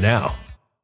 now.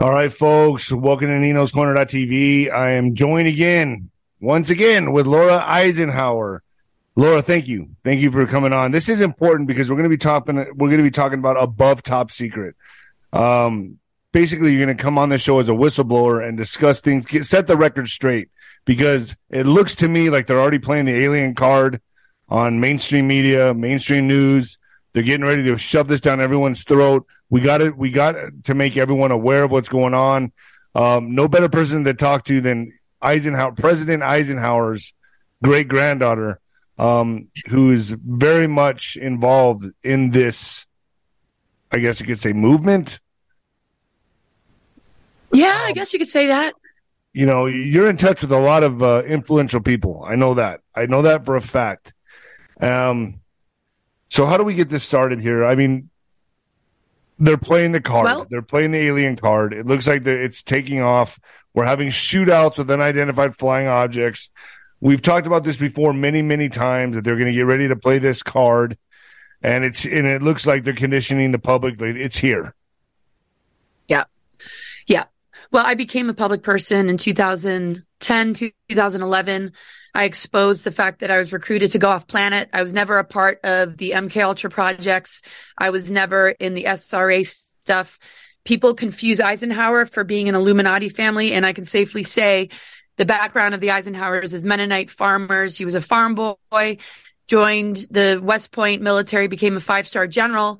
All right, folks. Welcome to Nino's Corner.tv. I am joined again, once again, with Laura Eisenhower. Laura, thank you. Thank you for coming on. This is important because we're going to be talking. We're going to be talking about above top secret. Um, basically, you're going to come on the show as a whistleblower and discuss things, set the record straight because it looks to me like they're already playing the alien card on mainstream media, mainstream news. They're getting ready to shove this down everyone's throat. We got it. We got to make everyone aware of what's going on. Um, no better person to talk to than Eisenhower, President Eisenhower's great granddaughter, um, who is very much involved in this. I guess you could say movement. Yeah, I guess you could say that. You know, you're in touch with a lot of uh, influential people. I know that. I know that for a fact. Um, so how do we get this started here? I mean, they're playing the card. Well, they're playing the alien card. It looks like it's taking off. We're having shootouts with unidentified flying objects. We've talked about this before many, many times that they're going to get ready to play this card, and it's and it looks like they're conditioning the public. It's here. Yeah, yeah. Well, I became a public person in 2010, 2011. I exposed the fact that I was recruited to go off planet. I was never a part of the MK Ultra projects. I was never in the SRA stuff. People confuse Eisenhower for being an Illuminati family, and I can safely say the background of the Eisenhowers is Mennonite farmers. He was a farm boy, joined the West Point military, became a five star general,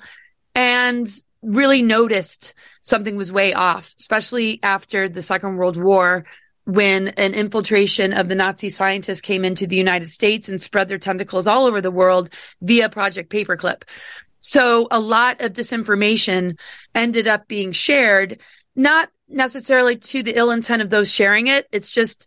and really noticed something was way off, especially after the Second World War when an infiltration of the Nazi scientists came into the United States and spread their tentacles all over the world via Project Paperclip. So a lot of disinformation ended up being shared, not necessarily to the ill intent of those sharing it. It's just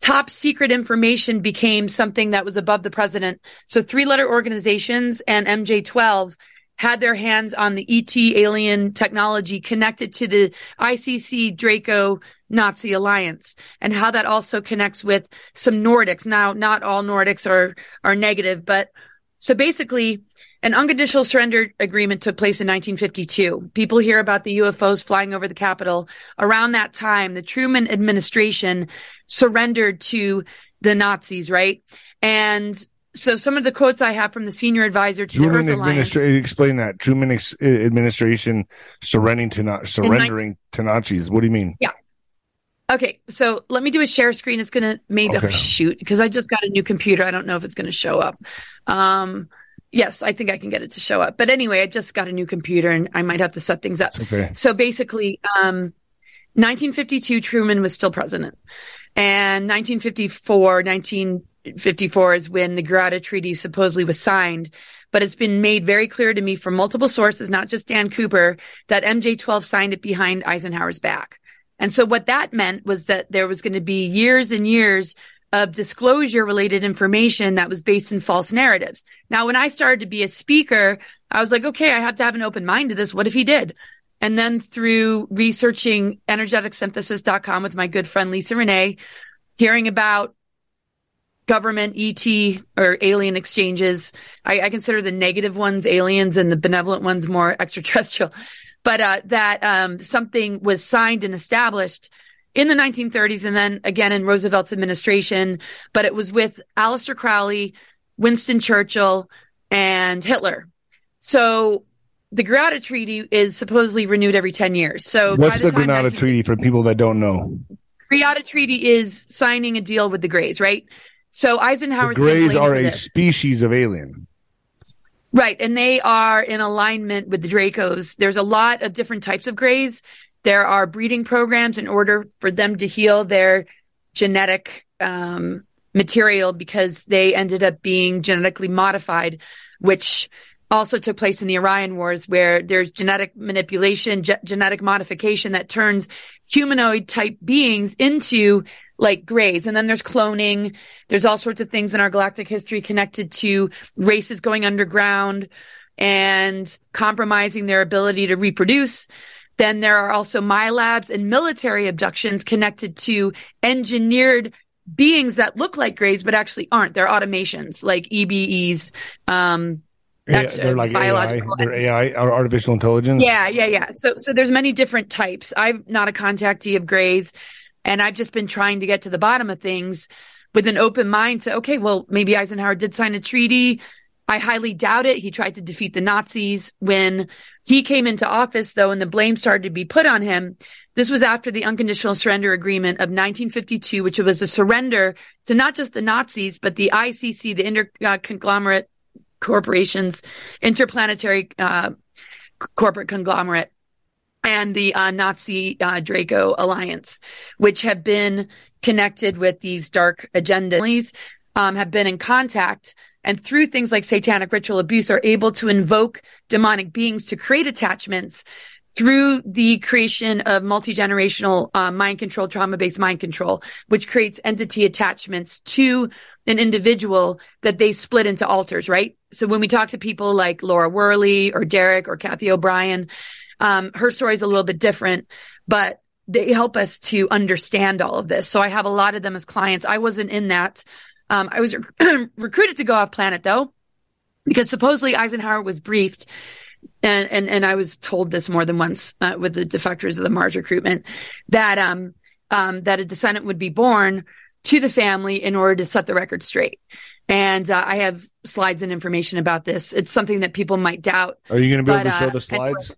top secret information became something that was above the president. So three letter organizations and MJ12 had their hands on the ET alien technology connected to the ICC Draco Nazi alliance and how that also connects with some Nordics. Now, not all Nordics are, are negative, but so basically an unconditional surrender agreement took place in 1952. People hear about the UFOs flying over the Capitol. Around that time, the Truman administration surrendered to the Nazis, right? And so some of the quotes I have from the senior advisor to Truman the Earth Alliance. Explain that Truman ex- administration surrendering to not surrendering to Nazis. What do you mean? Yeah. Okay, so let me do a share screen. It's gonna maybe okay. oh, shoot because I just got a new computer. I don't know if it's gonna show up. Um, yes, I think I can get it to show up. But anyway, I just got a new computer and I might have to set things up. Okay. So basically, um, 1952, Truman was still president, and 1954, 19 54 is when the Greada Treaty supposedly was signed. But it's been made very clear to me from multiple sources, not just Dan Cooper, that MJ12 signed it behind Eisenhower's back. And so what that meant was that there was going to be years and years of disclosure related information that was based in false narratives. Now, when I started to be a speaker, I was like, okay, I have to have an open mind to this. What if he did? And then through researching energeticsynthesis.com with my good friend Lisa Renee, hearing about government ET or alien exchanges. I, I, consider the negative ones aliens and the benevolent ones more extraterrestrial. But uh, that um, something was signed and established in the 1930s and then again in Roosevelt's administration. But it was with Aleister Crowley, Winston Churchill, and Hitler. So the Greada Treaty is supposedly renewed every 10 years. So what's the, the Greada Treaty for people that don't know? Granada Treaty is signing a deal with the Greys, right? So Eisenhower's the Greys are a species of alien. Right. And they are in alignment with the Dracos. There's a lot of different types of Greys. There are breeding programs in order for them to heal their genetic um, material because they ended up being genetically modified, which also took place in the Orion Wars, where there's genetic manipulation, ge- genetic modification that turns humanoid type beings into like grays. And then there's cloning. There's all sorts of things in our galactic history connected to races going underground and compromising their ability to reproduce. Then there are also MILABs and military abductions connected to engineered beings that look like grays, but actually aren't. They're automations like EBEs, um, yeah, they're like AI, they're AI, artificial intelligence. Yeah, yeah, yeah. So, so there's many different types. I'm not a contactee of Greys, and I've just been trying to get to the bottom of things with an open mind. To okay, well, maybe Eisenhower did sign a treaty. I highly doubt it. He tried to defeat the Nazis when he came into office, though, and the blame started to be put on him. This was after the unconditional surrender agreement of 1952, which was a surrender to not just the Nazis, but the ICC, the interconglomerate corporations, interplanetary uh, corporate conglomerate, and the uh, Nazi uh, Draco alliance, which have been connected with these dark agendas, um, have been in contact and through things like satanic ritual abuse are able to invoke demonic beings to create attachments through the creation of multi-generational uh, mind control, trauma-based mind control, which creates entity attachments to an individual that they split into alters, right? So when we talk to people like Laura Worley or Derek or Cathy O'Brien, um, her story is a little bit different, but they help us to understand all of this. So I have a lot of them as clients. I wasn't in that. Um, I was rec- recruited to go off planet though, because supposedly Eisenhower was briefed and and and I was told this more than once uh, with the defectors of the Mars recruitment that um um that a descendant would be born to the family in order to set the record straight. And uh, I have slides and information about this. It's something that people might doubt. Are you going to be able to show uh, the slides?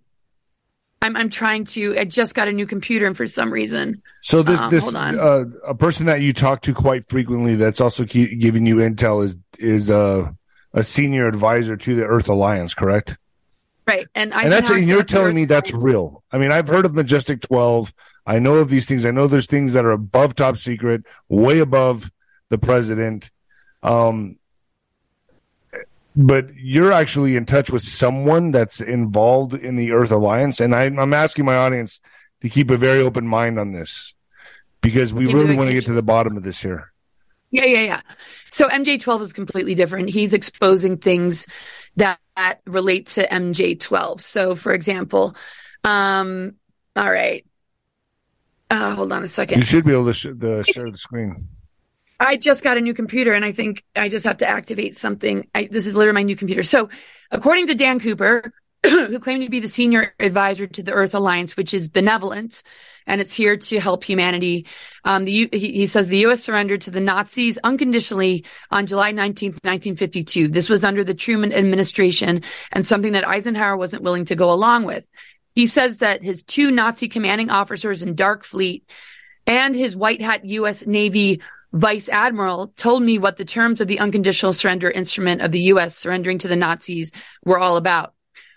I'm I'm trying to. I just got a new computer, and for some reason, so this um, this uh, a person that you talk to quite frequently that's also giving you intel is is a a senior advisor to the Earth Alliance, correct? Right, and I and that's and you're telling me that's real. I mean, I've heard of Majestic Twelve. I know of these things. I know there's things that are above top secret, way above the president. Um, but you're actually in touch with someone that's involved in the Earth Alliance, and I, am asking my audience to keep a very open mind on this because we really want to get to the bottom of this here. Yeah, yeah, yeah. So MJ12 is completely different. He's exposing things that, that relate to MJ12. So, for example, um, all right. Uh, hold on a second. You should be able to, sh- the, share the screen. I just got a new computer and I think I just have to activate something. I, this is literally my new computer. So, according to Dan Cooper, who claimed to be the senior advisor to the Earth Alliance, which is benevolent and it's here to help humanity. Um, the, he, he, says the U.S. surrendered to the Nazis unconditionally on July 19th, 1952. This was under the Truman administration and something that Eisenhower wasn't willing to go along with. He says that his two Nazi commanding officers in Dark Fleet and his white hat U.S. Navy vice admiral told me what the terms of the unconditional surrender instrument of the U.S. surrendering to the Nazis were all about.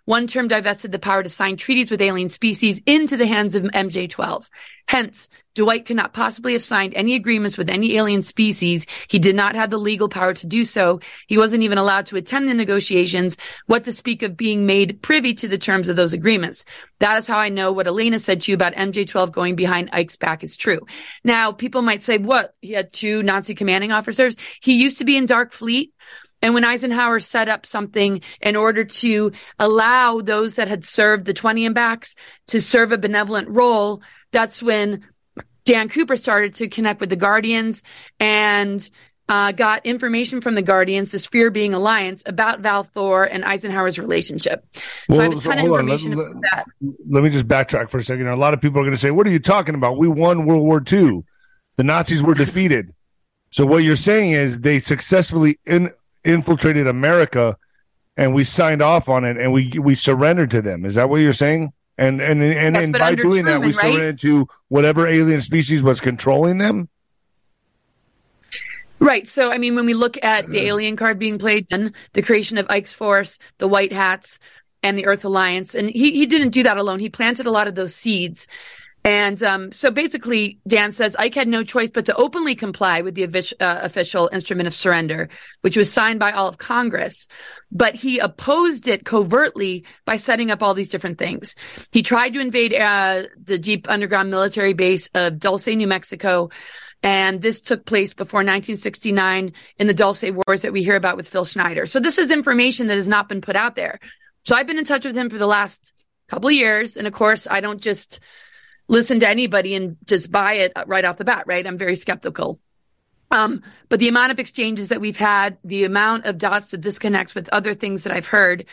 One term divested the power to sign treaties with alien species into the hands of MJ12. Hence, Dwight could not possibly have signed any agreements with any alien species. He did not have the legal power to do so. He wasn't even allowed to attend the negotiations, what to speak of being made privy to the terms of those agreements. That is how I know what Elena said to you about MJ12 going behind Ike's back is true. Now, people might say, what? He had two Nazi commanding officers. He used to be in Dark Fleet. And when Eisenhower set up something in order to allow those that had served the 20 and backs to serve a benevolent role, that's when Dan Cooper started to connect with the Guardians and uh, got information from the Guardians, the Sphere Being Alliance, about Val Thor and Eisenhower's relationship. So I have a ton of information let, about that. Let me just backtrack for a second. A lot of people are going to say, "What are you talking about? We won World War II. The Nazis were defeated." So what you're saying is they successfully in, infiltrated America and we signed off on it and we we surrendered to them. Is that what you're saying? And and and, and by doing that, we surrendered to whatever alien species was controlling them. Right. So, I mean, when we look at the alien card being played, and the creation of Ike's Force, the White Hats, and the Earth Alliance, and he he didn't do that alone. He planted a lot of those seeds And um, so basically, Dan says Ike had no choice but to openly comply with the uh, official instrument of surrender, which was signed by all of Congress. But he opposed it covertly by setting up all these different things. He tried to invade uh, the deep underground military base of Dulce, New Mexico. And this took place before 1969 in the Dulce Wars that we hear about with Phil Schneider. So this is information that has not been put out there. So I've been in touch with him for the last couple of years. And of course, I don't just listen to anybody and just buy it right off the bat, right? I'm very skeptical. Um, but the amount of exchanges that we've had, the amount of dots that this connects with other things that I've heard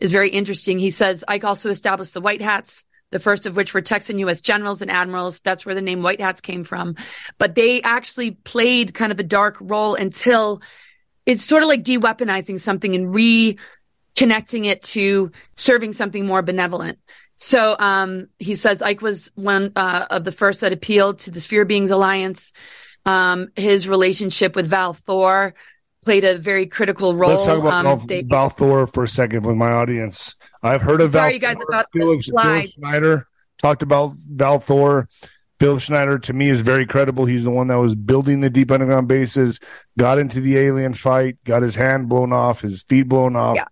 is very interesting. He says Ike also established the White Hats, the first of which were Texan U.S. generals and admirals. That's where the name White Hats came from. But they actually played kind of a dark role until it's sort of like de-weaponizing something and reconnecting it to serving something more benevolent. So um, he says Ike was one uh, of the first that appealed to the Sphere Beings Alliance. Um, his relationship with Val Thor played a very critical role. Let's talk about um, Val, they, Val, Thor for a second with my audience. I've heard of Val. you guys Thor. about Philip, Philip Schneider talked about Val Thor. Philip Schneider to me is very credible. He's the one that was building the deep underground bases, got into the alien fight, got his hand blown off, his feet blown off, yeah.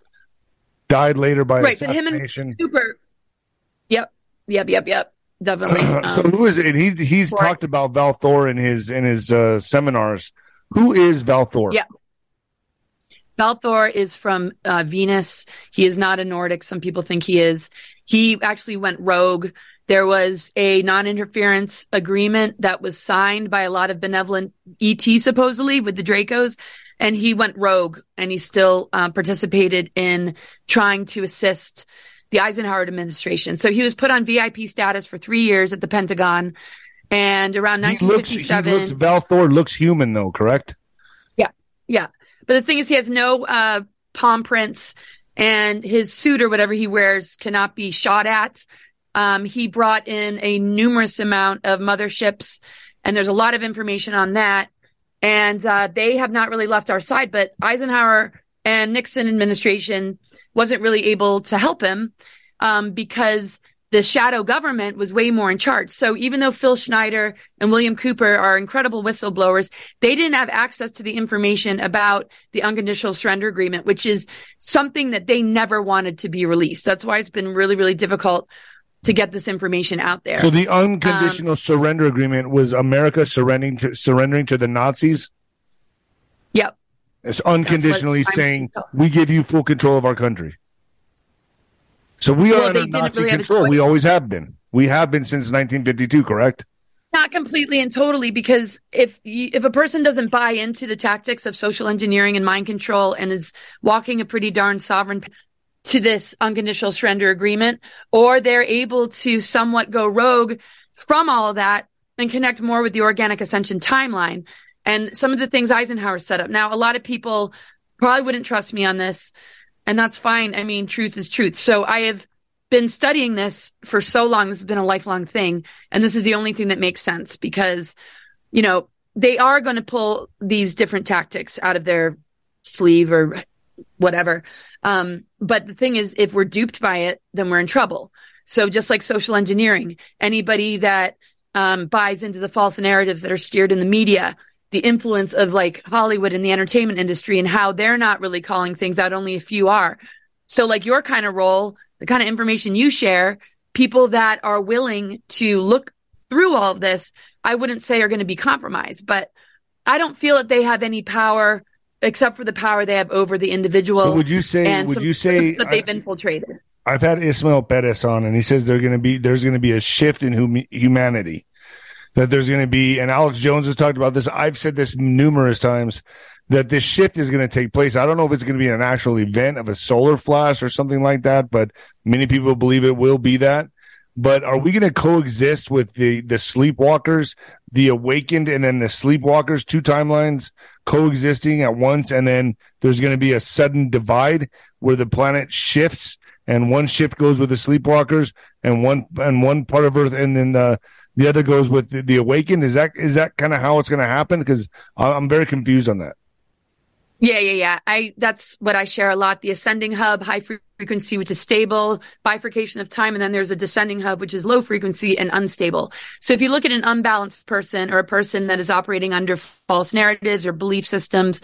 died later by right, assassination. But him and Super Yep. Yep. Yep. Definitely. Um, so who is it? And he he's talked about Val Thor in his in his uh, seminars. Who is Val Thor? Yeah. Val Thor is from uh, Venus. He is not a Nordic. Some people think he is. He actually went rogue. There was a non-interference agreement that was signed by a lot of benevolent ET supposedly with the Dracos, and he went rogue and he still uh, participated in trying to assist the Eisenhower administration. So he was put on VIP status for three years at the Pentagon. And around 1957, he looks, he looks, Val Thor looks human though, correct? Yeah, yeah. But the thing is, he has no uh, palm prints, and his suit or whatever he wears cannot be shot at. Um, he brought in a numerous amount of motherships, and there's a lot of information on that. And uh, they have not really left our side, but Eisenhower and Nixon administration wasn't really able to help him um, because the shadow government was way more in charge. So even though Phil Schneider and William Cooper are incredible whistleblowers, they didn't have access to the information about the unconditional surrender agreement, which is something that they never wanted to be released. That's why it's been really, really difficult to get this information out there. So the unconditional um, surrender agreement was America surrendering to, surrendering to the Nazis. Yep. It's unconditionally saying we give you full control of our country. So we well, are under Nazi really control. We always have been. We have been since 1952, correct? Not completely and totally, because if you, if a person doesn't buy into the tactics of social engineering and mind control and is walking a pretty darn sovereign to this unconditional surrender agreement, or they're able to somewhat go rogue from all of that and connect more with the organic ascension timeline, and some of the things Eisenhower set up. Now, a lot of people probably wouldn't trust me on this, and that's fine. I mean, truth is truth. So I have been studying this for so long. This has been a lifelong thing. And this is the only thing that makes sense because, you know, they are going to pull these different tactics out of their sleeve or whatever. Um, but the thing is, if we're duped by it, then we're in trouble. So just like social engineering, anybody that um, buys into the false narratives that are steered in the media the influence of like Hollywood and the entertainment industry and how they're not really calling things out. Only a few are. So like your kind of role, the kind of information you share, people that are willing to look through all of this, I wouldn't say are going to be compromised, but I don't feel that they have any power except for the power they have over the individual. So would you say, would you say that they've I, infiltrated? I've had Ismael Perez on and he says they're going to be, there's going to be a shift in hum- humanity that there's going to be, and Alex Jones has talked about this. I've said this numerous times that this shift is going to take place. I don't know if it's going to be an actual event of a solar flash or something like that, but many people believe it will be that. But are we going to coexist with the, the sleepwalkers, the awakened and then the sleepwalkers, two timelines coexisting at once? And then there's going to be a sudden divide where the planet shifts and one shift goes with the sleepwalkers and one, and one part of Earth and then the, the other goes with the, the awakened. Is that is that kind of how it's going to happen? Because I'm very confused on that. Yeah, yeah, yeah. I that's what I share a lot. The ascending hub, high frequency, which is stable, bifurcation of time, and then there's a descending hub, which is low frequency and unstable. So if you look at an unbalanced person or a person that is operating under false narratives or belief systems,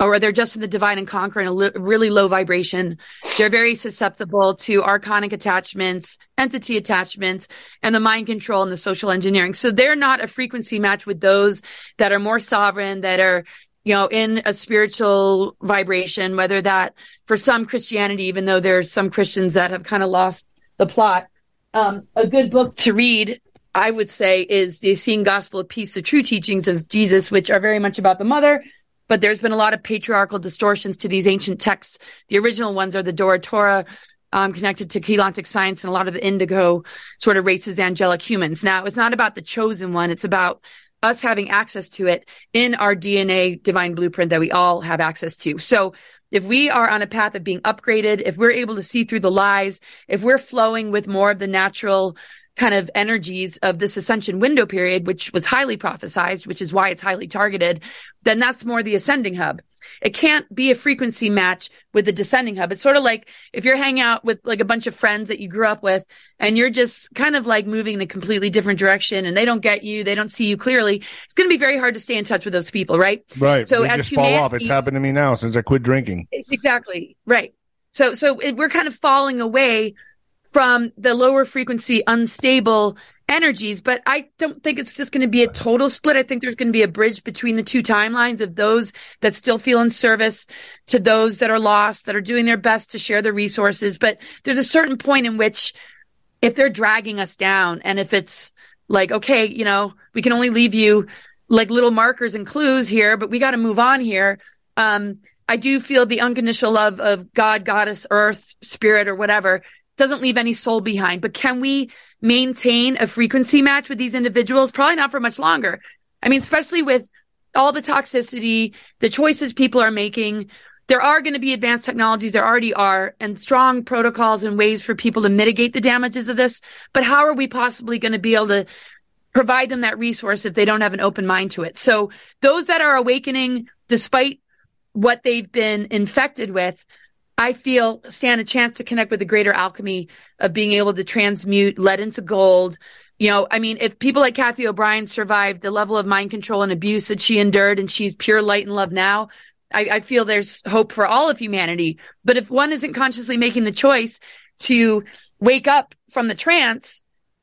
or they're just in the divide and conquer in a li- really low vibration, they're very susceptible to archonic attachments, entity attachments, and the mind control and the social engineering. So they're not a frequency match with those that are more sovereign, that are you know, in a spiritual vibration, whether that for some Christianity, even though there's some Christians that have kind of lost the plot. Um, a good book to read, I would say, is the Essene Gospel of Peace, the true teachings of Jesus, which are very much about the mother. But there's been a lot of patriarchal distortions to these ancient texts. The original ones are the Dora Torah, um, connected to Keylontic science and a lot of the indigo sort of races, angelic humans. Now, it's not about the chosen one. It's about us having access to it in our DNA divine blueprint that we all have access to. So if we are on a path of being upgraded, if we're able to see through the lies, if we're flowing with more of the natural kind of energies of this ascension window period, which was highly prophesized, which is why it's highly targeted, then that's more the ascending hub. It can't be a frequency match with the descending hub. It's sort of like if you're hanging out with like a bunch of friends that you grew up with and you're just kind of like moving in a completely different direction and they don't get you, they don't see you clearly. It's going to be very hard to stay in touch with those people, right? Right. So they as just humanity, fall off. It's happened to me now since I quit drinking. Exactly. Right. So, so it, we're kind of falling away from the lower frequency, unstable energies, but I don't think it's just going to be a total split. I think there's going to be a bridge between the two timelines of those that still feel in service to those that are lost, that are doing their best to share the resources. But there's a certain point in which if they're dragging us down and if it's like, okay, you know, we can only leave you like little markers and clues here, but we got to move on here. Um, I do feel the unconditional love of God, goddess, earth, spirit, or whatever doesn't leave any soul behind. But can we maintain a frequency match with these individuals? Probably not for much longer. I mean, especially with all the toxicity, the choices people are making. There are going to be advanced technologies. There already are and strong protocols and ways for people to mitigate the damages of this. But how are we possibly going to be able to provide them that resource if they don't have an open mind to it? So those that are awakening despite what they've been infected with, I feel stand a chance to connect with the greater alchemy of being able to transmute lead into gold. You know, I mean, if people like Cathy O'Brien survived the level of mind control and abuse that she endured and she's pure light and love now, I, I feel there's hope for all of humanity. But if one isn't consciously making the choice to wake up from the trance,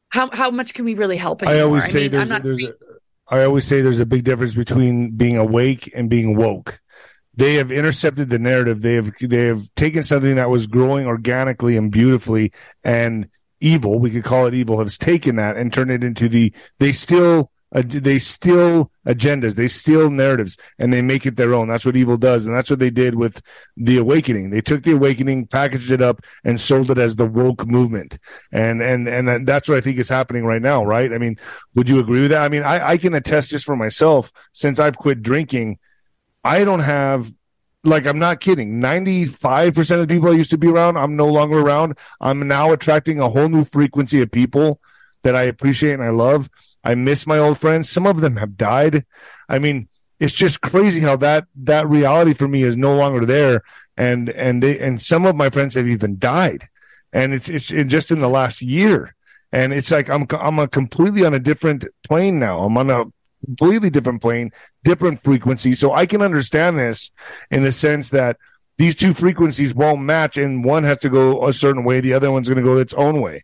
how, how much can we really help anymore? I always say mean, there's, not there's a, I always say there's a big difference between being awake and being woke they have intercepted the narrative. They have they have taken something that was growing organically and beautifully and evil, we could call it evil, has taken that and turned it into the they still uh, they steal agendas, they steal narratives, and they make it their own. That's what evil does, and that's what they did with the awakening. They took the awakening, packaged it up, and sold it as the woke movement. And and and that's what I think is happening right now, right? I mean, would you agree with that? I mean, I, I can attest just for myself since I've quit drinking I don't have like I'm not kidding. 95% of the people I used to be around, I'm no longer around. I'm now attracting a whole new frequency of people that I appreciate and I love. I miss my old friends. Some of them have died. I mean, it's just crazy how that that reality for me is no longer there and and they, and some of my friends have even died. And it's it's just in the last year. And it's like I'm I'm a completely on a different plane now. I'm on a completely different plane, different frequency. So I can understand this in the sense that these two frequencies won't match and one has to go a certain way, the other one's going to go its own way.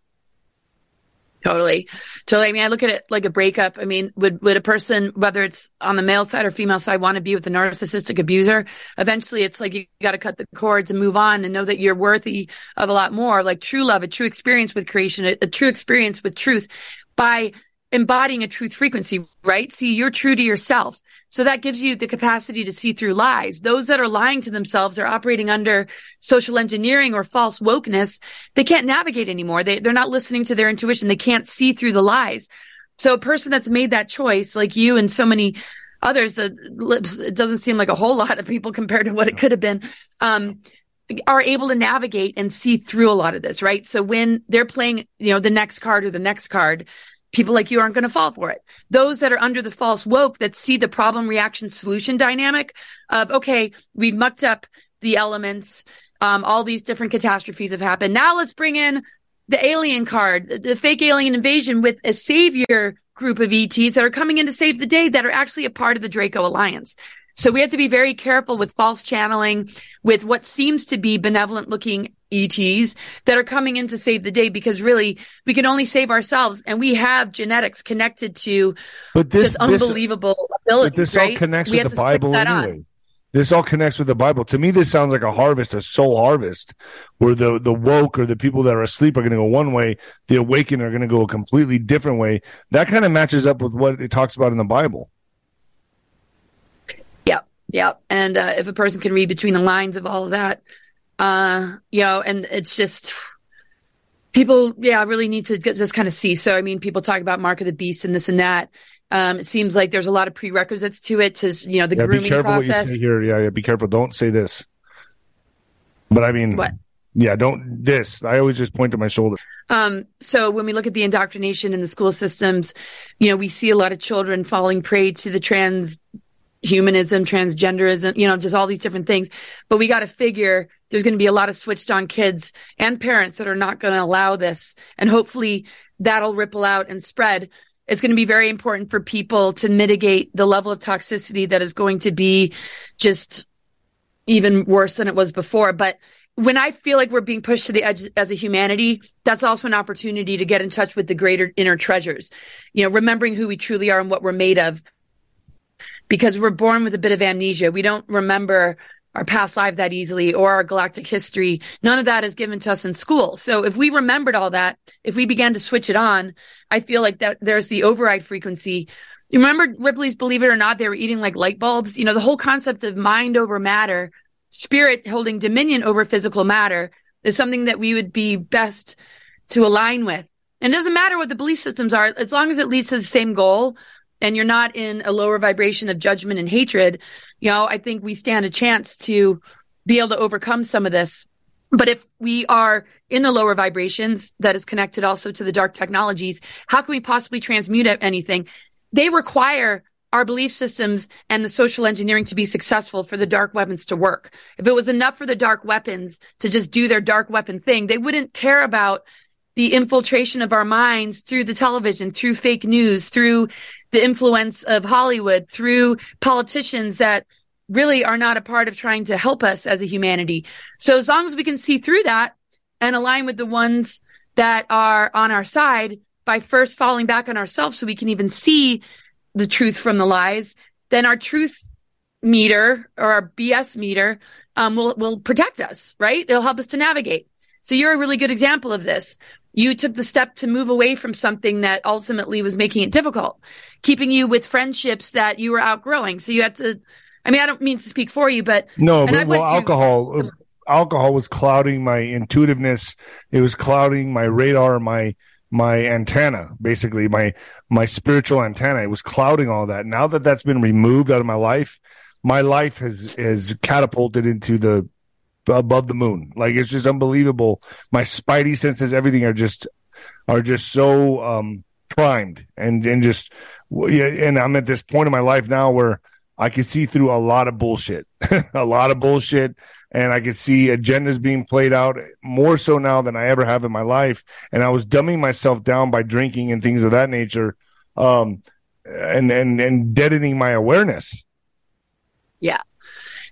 Totally. Totally. I mean, I look at it like a breakup. I mean, would, would a person, whether it's on the male side or female side, want to be with a narcissistic abuser? Eventually it's like you got to cut the cords and move on and know that you're worthy of a lot more, like true love, a true experience with creation, a, a true experience with truth by embodying a truth frequency, right? See, you're true to yourself. So that gives you the capacity to see through lies. Those that are lying to themselves are operating under social engineering or false wokeness. They can't navigate anymore. They, they're not listening to their intuition. They can't see through the lies. So a person that's made that choice, like you and so many others, it doesn't seem like a whole lot of people compared to what it could have been, um, are able to navigate and see through a lot of this, right? So when they're playing, you know, the next card or the next card, people like you aren't going to fall for it. Those that are under the false woke that see the problem reaction solution dynamic of, okay, we've mucked up the elements. Um, all these different catastrophes have happened. Now let's bring in the alien card, the fake alien invasion with a savior group of ETs that are coming in to save the day that are actually a part of the Draco Alliance. So we have to be very careful with false channeling, with what seems to be benevolent looking ETs that are coming in to save the day because really we can only save ourselves and we have genetics connected to but this, this unbelievable this, ability. But this right? all connects we with the Bible anyway. On. This all connects with the Bible. To me, this sounds like a harvest, a soul harvest, where the, the woke or the people that are asleep are going to go one way, the awakened are going to go a completely different way. That kind of matches up with what it talks about in the Bible. Yeah, yeah. And uh, if a person can read between the lines of all of that, uh, you know, and it's just people, yeah, really need to just kind of see. So, I mean, people talk about Mark of the Beast and this and that. Um, it seems like there's a lot of prerequisites to it to, you know, the yeah, grooming be careful process. What you say here. Yeah, yeah, be careful. Don't say this. But I mean, what? Yeah, don't this. I always just point to my shoulder. Um, so when we look at the indoctrination in the school systems, you know, we see a lot of children falling prey to the trans humanism, transgenderism, you know, just all these different things. But we got to figure there's going to be a lot of switched on kids and parents that are not going to allow this. And hopefully that'll ripple out and spread it's going to be very important for people to mitigate the level of toxicity that is going to be just even worse than it was before. But when I feel like we're being pushed to the edge as a humanity, that's also an opportunity to get in touch with the greater inner treasures. You know, remembering who we truly are and what we're made of. Because we're born with a bit of amnesia. We don't remember our past life that easily or our galactic history. None of that is given to us in school. So if we remembered all that, if we began to switch it on, I feel like that there's the override frequency. You remember Ripley's Believe It or Not, they were eating like light bulbs. You know, the whole concept of mind over matter, spirit holding dominion over physical matter is something that we would be best to align with. And it doesn't matter what the belief systems are, as long as it leads to the same goal and you're not in a lower vibration of judgment and hatred, you know, I think we stand a chance to be able to overcome some of this. But if we are in the lower vibrations that is connected also to the dark technologies, how can we possibly transmute anything? They require our belief systems and the social engineering to be successful for the dark weapons to work. If it was enough for the dark weapons to just do their dark weapon thing, they wouldn't care about the infiltration of our minds through the television, through fake news, through the influence of Hollywood, through politicians that really are not a part of trying to help us as a humanity. So as long as we can see through that and align with the ones that are on our side by first falling back on ourselves so we can even see the truth from the lies, then our truth meter or our BS meter um, will will protect us, right? It'll help us to navigate. So you're a really good example of this you took the step to move away from something that ultimately was making it difficult, keeping you with friendships that you were outgrowing. So you had to, I mean, I don't mean to speak for you, but no, but well, alcohol, alcohol was clouding my intuitiveness. It was clouding my radar, my, my antenna, basically my, my spiritual antenna. It was clouding all that. Now that that's been removed out of my life, my life has, has catapulted into the above the moon. Like it's just unbelievable. My spidey senses, everything are just are just so um, primed and and just yeah. and I'm at this point in my life now where I can see through a lot of bullshit, a lot of bullshit, and I can see agendas being played out more so now than I ever have in my life. And I was dumbing myself down by drinking and things of that nature, um, and and and deadening my awareness. Yeah,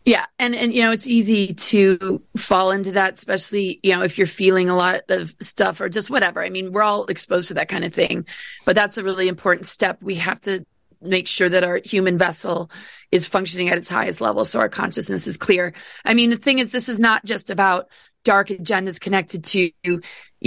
yeah. And, and, you know, it's easy to fall into that, especially, you know, if you're feeling a lot of stuff or just whatever. I mean, we're all exposed to that kind of thing, but that's a really important step. We have to make sure that our human vessel is functioning at its highest level. So our consciousness is clear. I mean, the thing is, this is not just about dark agendas connected to, you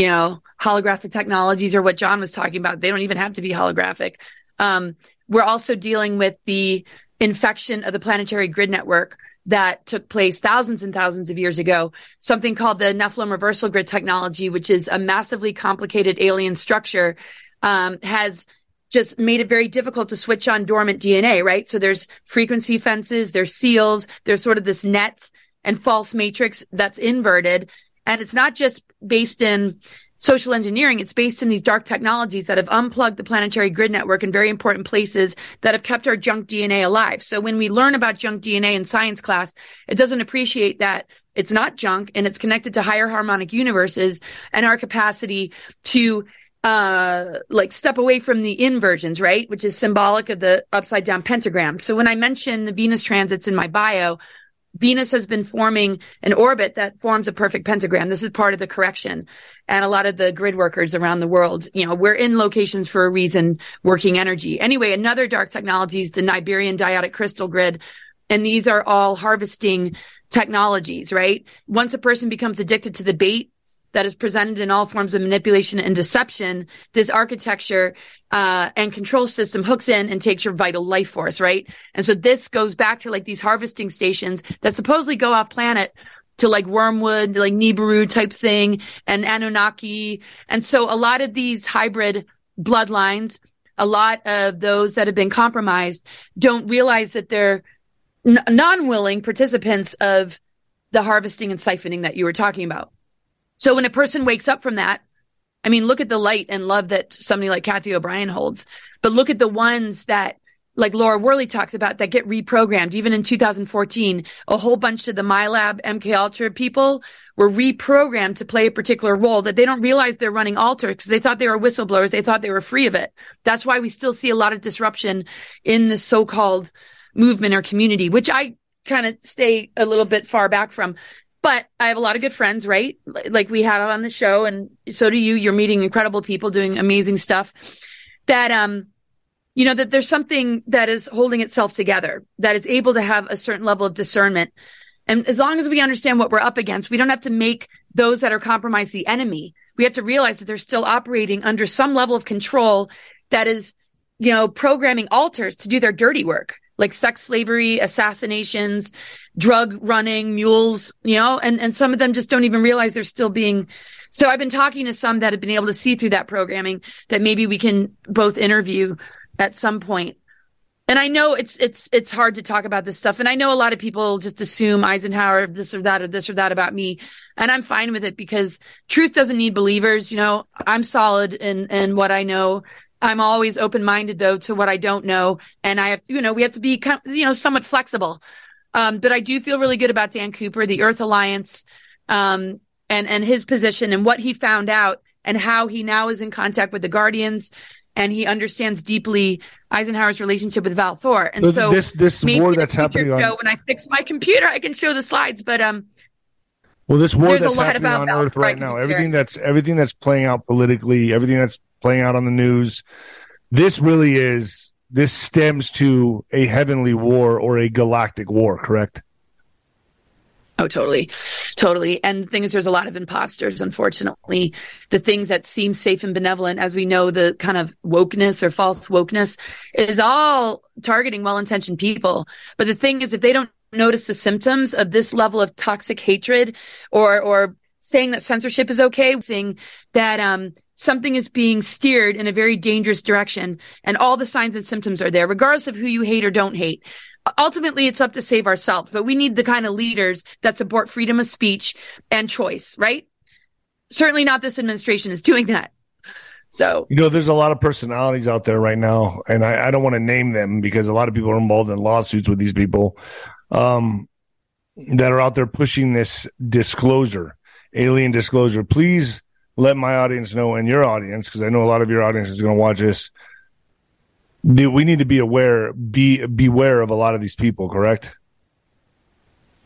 know, holographic technologies or what John was talking about. They don't even have to be holographic. Um, we're also dealing with the infection of the planetary grid network that took place thousands and thousands of years ago, something called the Nephilim reversal grid technology, which is a massively complicated alien structure, um, has just made it very difficult to switch on dormant DNA, right? So there's frequency fences, there's seals, there's sort of this net and false matrix that's inverted. And it's not just based in social engineering. It's based in these dark technologies that have unplugged the planetary grid network in very important places that have kept our junk DNA alive. So when we learn about junk DNA in science class, it doesn't appreciate that it's not junk and it's connected to higher harmonic universes and our capacity to uh, like step away from the inversions, right? Which is symbolic of the upside down pentagram. So when I mention the Venus transits in my bio, Venus has been forming an orbit that forms a perfect pentagram. This is part of the correction. And a lot of the grid workers around the world, you know, we're in locations for a reason, working energy. Anyway, another dark technology is the Nibiruan diodic crystal grid. And these are all harvesting technologies, right? Once a person becomes addicted to the bait, that is presented in all forms of manipulation and deception, this architecture uh, and control system hooks in and takes your vital life force, right? And so this goes back to like these harvesting stations that supposedly go off planet to like Wormwood, like Nibiru type thing and Anunnaki. And so a lot of these hybrid bloodlines, a lot of those that have been compromised don't realize that they're n- non-willing participants of the harvesting and siphoning that you were talking about. So when a person wakes up from that, I mean, look at the light and love that somebody like Cathy O'Brien holds, but look at the ones that like Laura Worley talks about that get reprogrammed. Even in 2014, a whole bunch of the MILAB MK Ultra people were reprogrammed to play a particular role that they don't realize they're running alter because they thought they were whistleblowers. They thought they were free of it. That's why we still see a lot of disruption in the so-called movement or community, which I kind of stay a little bit far back from. But I have a lot of good friends, right? Like we had on the show and so do you. You're meeting incredible people doing amazing stuff that, um, you know, that there's something that is holding itself together, that is able to have a certain level of discernment. And as long as we understand what we're up against, we don't have to make those that are compromised the enemy. We have to realize that they're still operating under some level of control that is, you know, programming alters to do their dirty work like sex slavery, assassinations, drug running, mules, you know, and, and some of them just don't even realize they're still being. So I've been talking to some that have been able to see through that programming that maybe we can both interview at some point. And I know it's, it's, it's hard to talk about this stuff. And I know a lot of people just assume Eisenhower, this or that or this or that about me. And I'm fine with it because truth doesn't need believers. You know, I'm solid in, in what I know. I'm always open minded though to what I don't know. And I have, you know, we have to be, you know, somewhat flexible. Um, but I do feel really good about Dan Cooper, the Earth Alliance, um, and, and his position and what he found out and how he now is in contact with the Guardians and he understands deeply Eisenhower's relationship with Val Thor. And so this, this war that's happening on, when I fix my computer, I can show the slides, but, um, well, this war that's happening on Earth right now, everything that's everything that's playing out politically, everything that's playing out on the news, this really is this stems to a heavenly war or a galactic war, correct? Oh, totally. Totally. And the thing is, there's a lot of imposters, unfortunately. The things that seem safe and benevolent, as we know, the kind of wokeness or false wokeness is all targeting well intentioned people. But the thing is, if they don't notice the symptoms of this level of toxic hatred or, or saying that censorship is okay, saying that, um, something is being steered in a very dangerous direction and all the signs and symptoms are there, regardless of who you hate or don't hate. Ultimately, it's up to save ourselves, but we need the kind of leaders that support freedom of speech and choice, right? Certainly not this administration is doing that. So, you know, there's a lot of personalities out there right now, and I, I don't want to name them because a lot of people are involved in lawsuits with these people um, that are out there pushing this disclosure, alien disclosure. Please let my audience know and your audience, because I know a lot of your audience is going to watch this. We need to be aware, be beware of a lot of these people. Correct?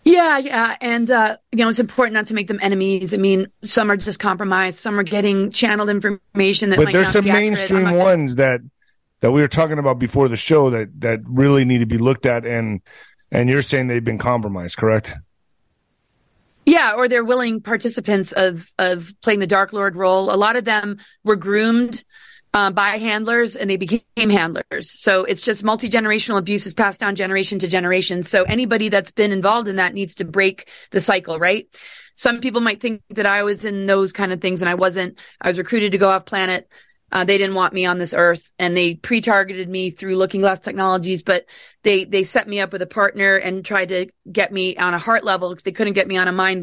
Yeah, yeah, and uh, you know it's important not to make them enemies. I mean, some are just compromised, some are getting channeled information that. But there's some mainstream ones that that we were talking about before the show that that really need to be looked at and and you're saying they've been compromised, correct? Yeah, or they're willing participants of of playing the Dark Lord role. A lot of them were groomed uh, by handlers and they became handlers. So it's just multi generational abuse is passed down generation to generation. So anybody that's been involved in that needs to break the cycle, right? Some people might think that I was in those kind of things and I wasn't. I was recruited to go off planet. Uh, they didn't want me on this earth and they pre-targeted me through looking glass technologies, but they, they set me up with a partner and tried to get me on a heart level they couldn't get me on a mind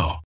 now.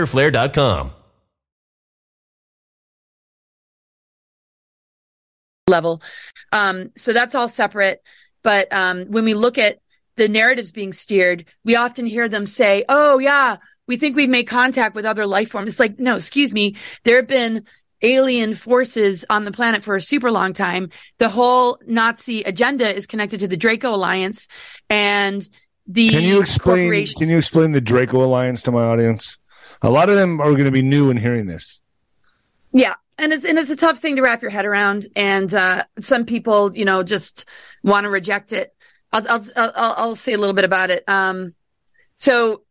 fighterflare.com. level. Um, so that's all separate. But um, when we look at the narratives being steered, we often hear them say, "Oh yeah, we think we've made contact with other life forms." It's like, no, excuse me. There have been alien forces on the planet for a super long time. The whole Nazi agenda is connected to the Draco Alliance and the. Can you explain? Can you explain the Draco Alliance to my audience? A lot of them are going to be new in hearing this. Yeah, and it's and it's a tough thing to wrap your head around, and uh, some people, you know, just want to reject it. I'll, I'll I'll I'll say a little bit about it. Um, so,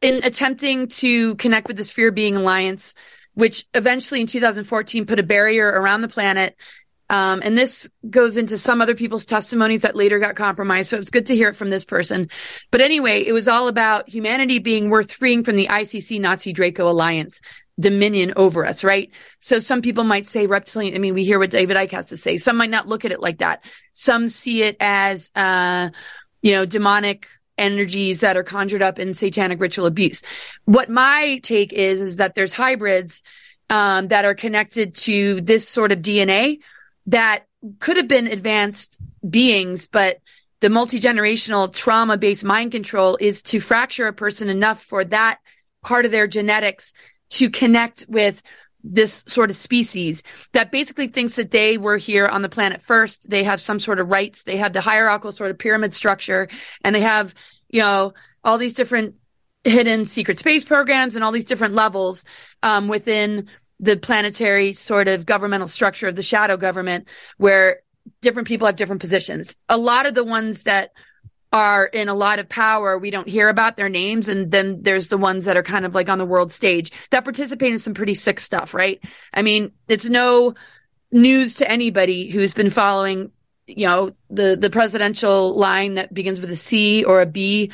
in attempting to connect with this Sphere Being Alliance, which eventually in 2014 put a barrier around the planet um, and this goes into some other people's testimonies that later got compromised. So it's good to hear it from this person. But anyway, it was all about humanity being worth freeing from the ICC Nazi Draco alliance dominion over us, right? So some people might say reptilian. I mean, we hear what David Icke has to say. Some might not look at it like that. Some see it as, uh, you know, demonic energies that are conjured up in satanic ritual abuse. What my take is, is that there's hybrids, um, that are connected to this sort of DNA that could have been advanced beings, but the multi-generational trauma-based mind control is to fracture a person enough for that part of their genetics to connect with this sort of species that basically thinks that they were here on the planet first. They have some sort of rights. They have the hierarchical sort of pyramid structure and they have, you know, all these different hidden secret space programs and all these different levels um, within the planetary sort of governmental structure of the shadow government where different people have different positions. A lot of the ones that are in a lot of power, we don't hear about their names. And then there's the ones that are kind of like on the world stage that participate in some pretty sick stuff, right? I mean, it's no news to anybody who's been following, you know, the, the presidential line that begins with a C or a B.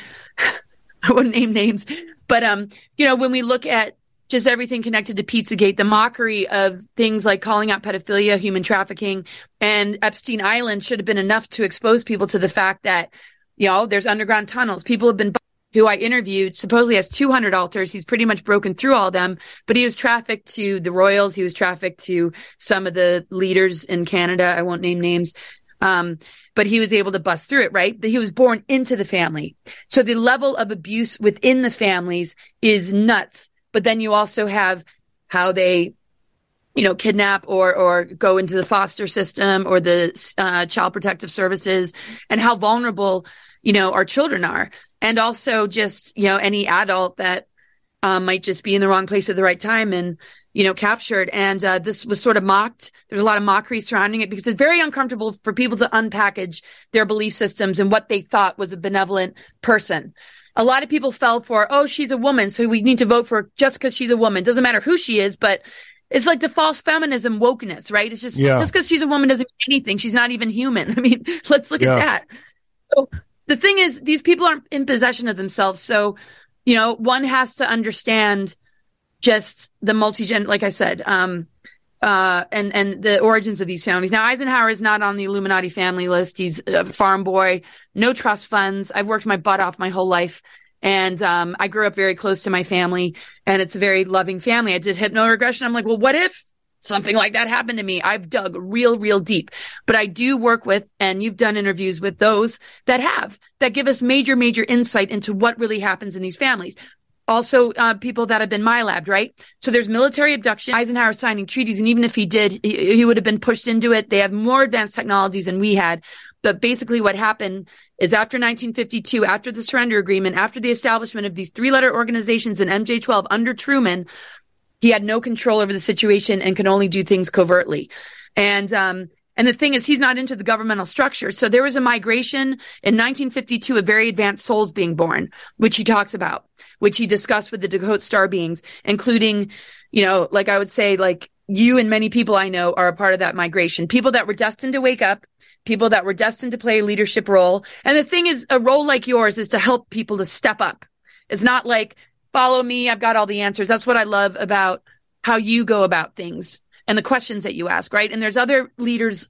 I wouldn't name names, but, um, you know, when we look at just everything connected to Pizzagate, the mockery of things like calling out pedophilia, human trafficking, and Epstein Island should have been enough to expose people to the fact that you know, there's underground tunnels. People have been who I interviewed supposedly has 200 alters. He's pretty much broken through all of them, but he was trafficked to the royals. He was trafficked to some of the leaders in Canada. I won't name names. Um, but he was able to bust through it, right? He was born into the family. So the level of abuse within the families is nuts. But then you also have how they, you know, kidnap or, or go into the foster system or the uh, child protective services and how vulnerable you know, our children are. And also just, you know, any adult that um, might just be in the wrong place at the right time and, you know, captured. And uh, this was sort of mocked. There's a lot of mockery surrounding it because it's very uncomfortable for people to unpackage their belief systems and what they thought was a benevolent person. A lot of people fell for, oh, she's a woman, so we need to vote for her just because she's a woman. Doesn't matter who she is, but it's like the false feminism wokeness, right? It's just yeah. just because she's a woman doesn't mean anything. She's not even human. I mean, let's look yeah. at that. So the thing is, these people aren't in possession of themselves. So, you know, one has to understand just the multi-gen, like I said, um, uh, and, and the origins of these families. Now, Eisenhower is not on the Illuminati family list. He's a farm boy, no trust funds. I've worked my butt off my whole life. And, um, I grew up very close to my family and it's a very loving family. I did hypnoregression. I'm like, well, what if something like that happened to me. I've dug real, real deep, but I do work with, and you've done interviews with those that have, that give us major, major insight into what really happens in these families. Also, uh, people that have been MILABed, right? So there's military abduction. Eisenhower signing treaties, and even if he did, he, he would have been pushed into it. They have more advanced technologies than we had. But basically what happened is after 1952, after the surrender agreement, after the establishment of these three letter organizations in MJ12 under Truman, he had no control over the situation and could only do things covertly. And, um, and the thing is, he's not into the governmental structure. So there was a migration in 1952 of very advanced souls being born, which he talks about, which he discussed with the Dakota star beings, including, you know, like I would say, like you and many people I know are a part of that migration. People that were destined to wake up, people that were destined to play a leadership role. And the thing is, a role like yours is to help people to step up. It's not like follow me. I've got all the answers. That's what I love about how you go about things and the questions that you ask, right? And there's other leaders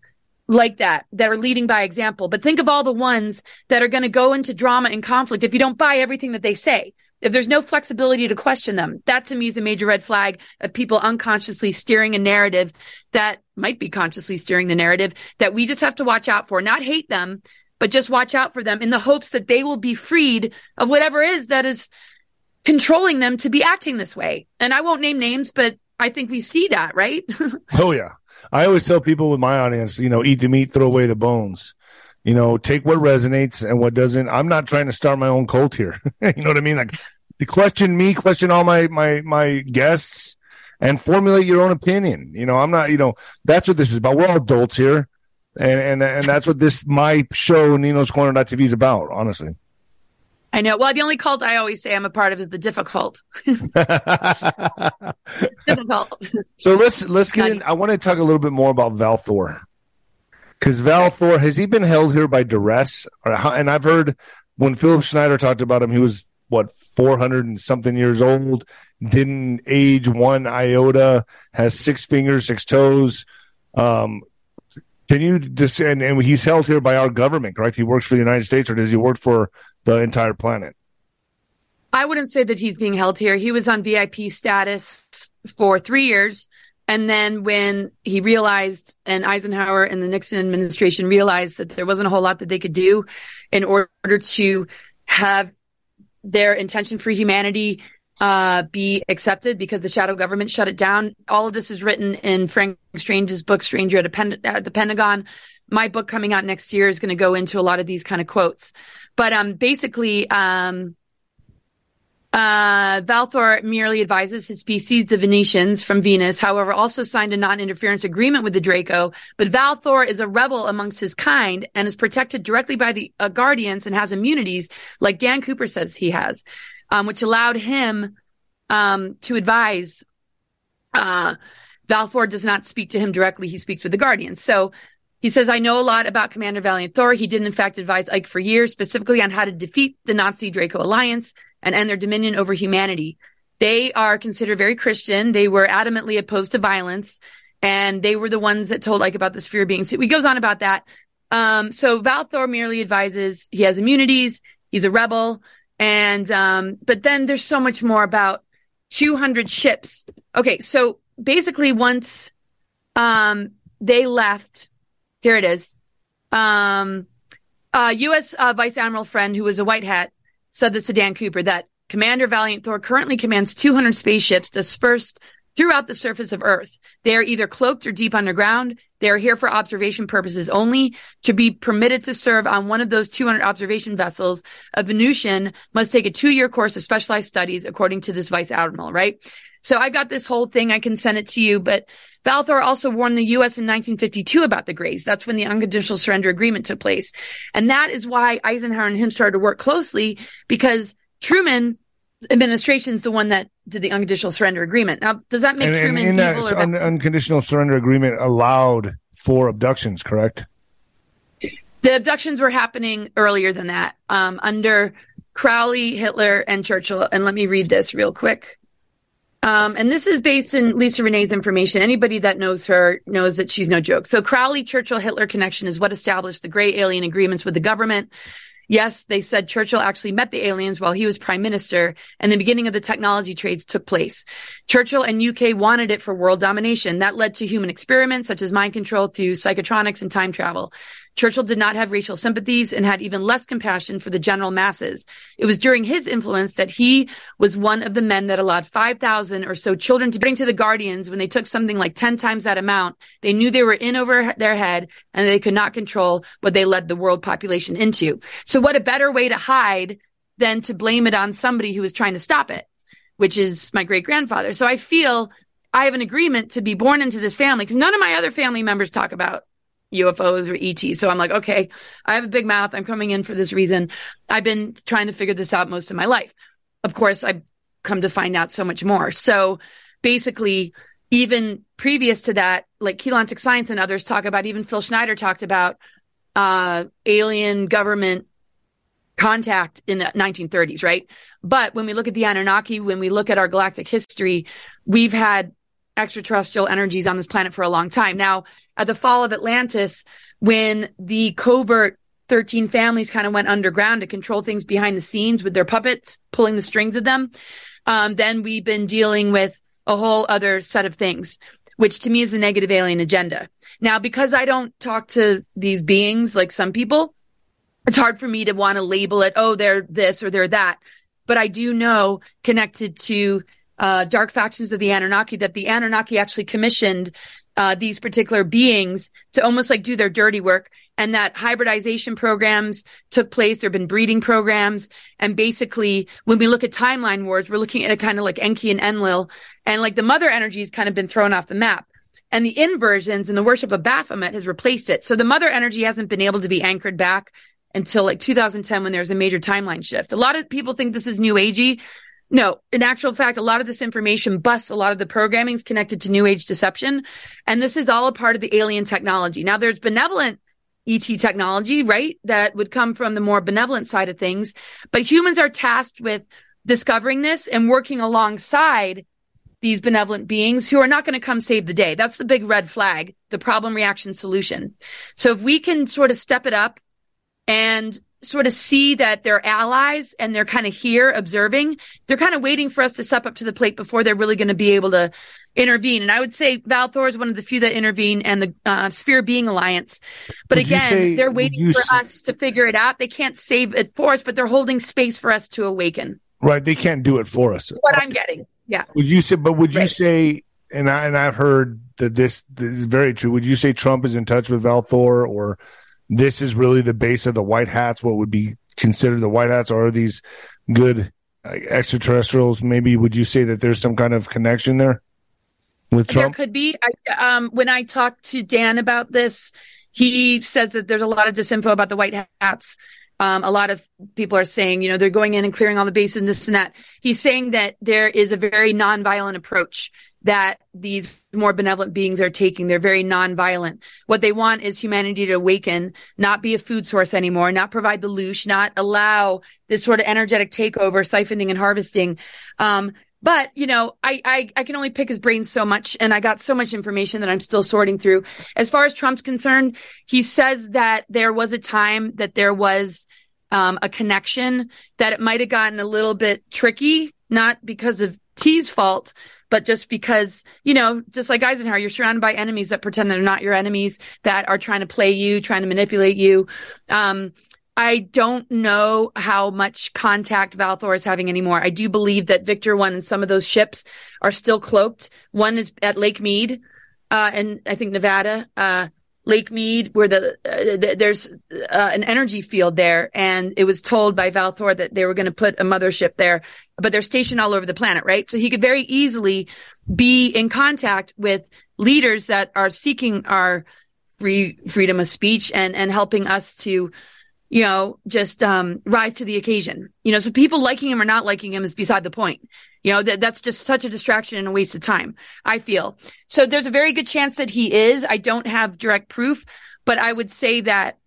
like that that are leading by example. But think of all the ones that are going to go into drama and conflict if you don't buy everything that they say. If there's no flexibility to question them, that to me is a major red flag of people unconsciously steering a narrative that might be consciously steering the narrative that we just have to watch out for, not hate them, but just watch out for them in the hopes that they will be freed of whatever is that is controlling them to be acting this way. And I won't name names, but I think we see that, right? oh yeah. I always tell people with my audience, you know, eat the meat, throw away the bones. You know, take what resonates and what doesn't. I'm not trying to start my own cult here. you know what I mean? Like question me, question all my my my guests and formulate your own opinion. You know, I'm not, you know, that's what this is about. We're all adults here. And and and that's what this my show Nino's Corner.tv is about, honestly. I know. Well, the only cult I always say I'm a part of is the difficult. difficult. So let's let's get in. I want to talk a little bit more about Val Thor, because Val Thor has he been held here by duress? And I've heard when Philip Schneider talked about him, he was what 400 and something years old, didn't age one iota, has six fingers, six toes. Um, can you just and, and he's held here by our government, correct? He works for the United States, or does he work for the entire planet? I wouldn't say that he's being held here. He was on VIP status for three years. And then when he realized, and Eisenhower and the Nixon administration realized that there wasn't a whole lot that they could do in order to have their intention for humanity uh, be accepted because the shadow government shut it down. All of this is written in Frank Stranges book, Stranger at, Pen- at the Pentagon. My book coming out next year is going to go into a lot of these kind of quotes. But um, basically, um, Uh, Valthor merely advises his species, the Venusians from Venus, however, also signed a non-interference agreement with the Draco. But Valthor is a rebel amongst his kind and is protected directly by the uh, Guardians and has immunities like Dan Cooper says he has, um, which allowed him um, to advise. Uh, Valthor does not speak to him directly; he speaks with the Guardians. So he says, I know a lot about Commander Valiant Thor. He did, in fact, advise Ike for years, specifically on how to defeat the Nazi Draco Alliance and end their dominion over humanity. They are considered very Christian. They were adamantly opposed to violence, and they were the ones that told Ike about the sphere being. So he goes on about that. Um, so Valthor merely advises he has immunities. He's a rebel. And, um, but then there's so much more about 200 ships. Okay. So basically once, um, they left, here it is. Um, uh, U.S. Uh, Vice Admiral Friend, who was a white hat, said this to Dan Cooper that Commander Valiant Thor currently commands 200 spaceships dispersed throughout the surface of Earth. They are either cloaked or deep underground. They are here for observation purposes only. To be permitted to serve on one of those 200 observation vessels, a Venusian must take a two year course of specialized studies, according to this vice admiral, right? So I got this whole thing. I can send it to you, but Valthor also warned the U.S. in 1952 about the Greys. That's when the unconditional surrender agreement took place. And that is why Eisenhower and him started to work closely because Truman administration is the one that did the unconditional surrender agreement. Now, does that make and, Truman and evil? that un- unconditional surrender agreement allowed for abductions, correct? The abductions were happening earlier than that, um, under Crowley, Hitler, and Churchill. And let me read this real quick. Um, and this is based in Lisa Renee's information. Anybody that knows her knows that she's no joke. So Crowley, Churchill, Hitler connection is what established the gray alien agreements with the government. Yes, they said Churchill actually met the aliens while he was prime minister and the beginning of the technology trades took place. Churchill and UK wanted it for world domination. That led to human experiments such as mind control through psychotronics and time travel. Churchill did not have racial sympathies and had even less compassion for the general masses. It was during his influence that he was one of the men that allowed 5,000 or so children to bring to the Guardians when they took something like 10 times that amount. They knew they were in over their head and they could not control what they led the world population into. So what a better way to hide than to blame it on somebody who was trying to stop it, which is my great grandfather. So I feel I have an agreement to be born into this family because none of my other family members talk about UFOs or ET. So I'm like, okay, I have a big mouth. I'm coming in for this reason. I've been trying to figure this out most of my life. Of course, I've come to find out so much more. So basically, even previous to that, like Keylontic Science and others talk about, even Phil Schneider talked about uh, alien government contact in the 1930s, right? But when we look at the Anunnaki, when we look at our galactic history, we've had extraterrestrial energies on this planet for a long time. Now, at the fall of Atlantis, when the covert 13 families kind of went underground to control things behind the scenes with their puppets, pulling the strings of them, um, then we've been dealing with a whole other set of things, which to me is the negative alien agenda. Now, because I don't talk to these beings like some people, it's hard for me to want to label it, oh, they're this or they're that. But I do know connected to uh, dark factions of the Anunnaki that the Anunnaki actually commissioned uh, these particular beings to almost like do their dirty work and that hybridization programs took place. There have been breeding programs. And basically, when we look at timeline wars, we're looking at a kind of like Enki and Enlil and like the mother energy has kind of been thrown off the map. And the inversions and the worship of Baphomet has replaced it. So the mother energy hasn't been able to be anchored back until like 2010 when there's a major timeline shift. A lot of people think this is new agey. No, in actual fact, a lot of this information busts a lot of the programming is connected to new age deception. And this is all a part of the alien technology. Now there's benevolent ET technology, right? That would come from the more benevolent side of things. But humans are tasked with discovering this and working alongside these benevolent beings who are not going to come save the day. That's the big red flag, the problem reaction solution. So if we can sort of step it up and sort of see that they're allies and they're kind of here observing. They're kind of waiting for us to step up to the plate before they're really going to be able to intervene. And I would say Valthor is one of the few that intervene and the uh, Sphere Being Alliance. But would again, say, they're waiting for say, us to figure it out. They can't save it for us, but they're holding space for us to awaken. Right. They can't do it for us. What I'm getting. Yeah. Would you say, but would right. you say, and I, and I've heard that this, this is very true. Would you say Trump is in touch with Valthor or this is really the base of the white hats, what would be considered the white hats, or are these good extraterrestrials? Maybe would you say that there's some kind of connection there with Trump? There could be. I, um, when I talked to Dan about this, he says that there's a lot of disinfo about the white hats. Um, a lot of people are saying, you know, they're going in and clearing all the bases and this and that. He's saying that there is a very nonviolent approach that these more benevolent beings are taking. They're very nonviolent. What they want is humanity to awaken, not be a food source anymore, not provide the loosh, not allow this sort of energetic takeover, siphoning and harvesting. Um, but you know, I, I I can only pick his brain so much, and I got so much information that I'm still sorting through. As far as Trump's concerned, he says that there was a time that there was um, a connection that it might have gotten a little bit tricky, not because of T's fault, but just because, you know, just like Eisenhower, you're surrounded by enemies that pretend they're not your enemies, that are trying to play you, trying to manipulate you. Um, I don't know how much contact Valthor is having anymore. I do believe that Victor One and some of those ships are still cloaked. One is at Lake Mead, uh, and I think Nevada. Uh, Lake Mead, where the, uh, the there's uh, an energy field there, and it was told by Valthor that they were going to put a mothership there, but they're stationed all over the planet, right? So he could very easily be in contact with leaders that are seeking our free freedom of speech and and helping us to you know, just um, rise to the occasion. You know, so people liking him or not liking him is beside the point. You know, that that's just such a distraction and a waste of time, I feel. So there's a very good chance that he is. I don't have direct proof, but I would say that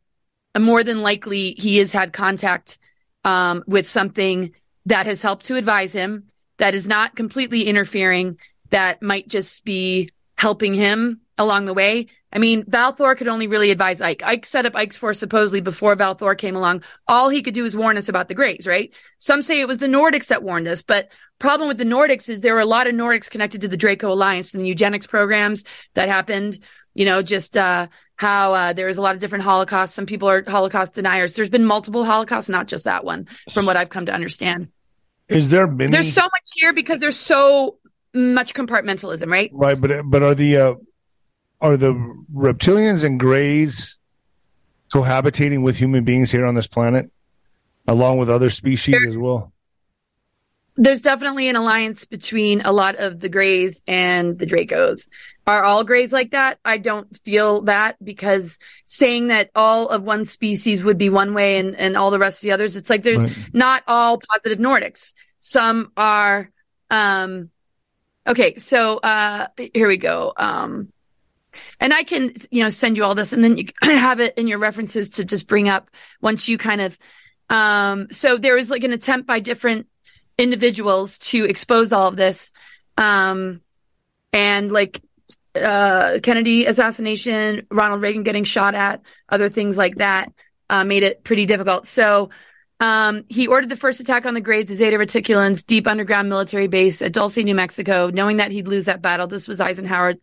more than likely he has had contact um, with something that has helped to advise him, that is not completely interfering, that might just be helping him along the way. I mean, Valthor could only really advise Ike. Ike set up Ike's force supposedly before Valthor came along. All he could do is warn us about the Greys, right? Some say it was the Nordics that warned us, but problem with the Nordics is there were a lot of Nordics connected to the Draco Alliance and the eugenics programs that happened. You know, just uh, how uh, there was a lot of different Holocausts. Some people are Holocaust deniers. There's been multiple Holocausts, not just that one, from what I've come to understand. Is there been? There's so much here because there's so much compartmentalism, right? Right, but but are the uh, are the reptilians and greys cohabitating with human beings here on this planet, along with other species as well? There's definitely an alliance between a lot of the greys and the Dracos. Are all greys like that? I don't feel that because saying that all of one species would be one way and, and all the rest of the others, it's like there's right. not all positive Nordics. Some are, um, okay, so, uh, here we go. Um, and I can, you know, send you all this and then you have it in your references to just bring up once you kind of, um, so there was like an attempt by different individuals to expose all of this. Um, and like, uh, Kennedy assassination, Ronald Reagan getting shot at, other things like that, uh, made it pretty difficult. So, um, he ordered the first attack on the Greys, the Zeta Reticulans, deep underground military base at Dulce, New Mexico, knowing that he'd lose that battle. This was Eisenhower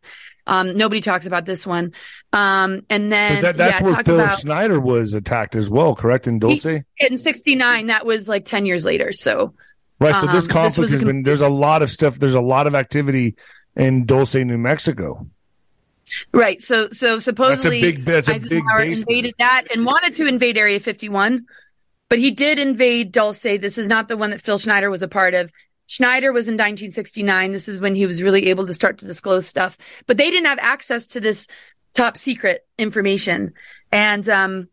um, nobody talks about this one. Um, and then that, that's yeah, where Phil about, Schneider was attacked as well, correct? In Dulce he, in '69, that was like 10 years later. So right. So this conflict um, this has been. There's a lot of stuff. There's a lot of activity in Dulce, New Mexico. Right. So so supposedly that's a big, that's a Eisenhower big invaded that and wanted to invade Area 51. But he did invade Dulce. This is not the one that Phil Schneider was a part of. Schneider was in 1969. This is when he was really able to start to disclose stuff, but they didn't have access to this top secret information. And, um,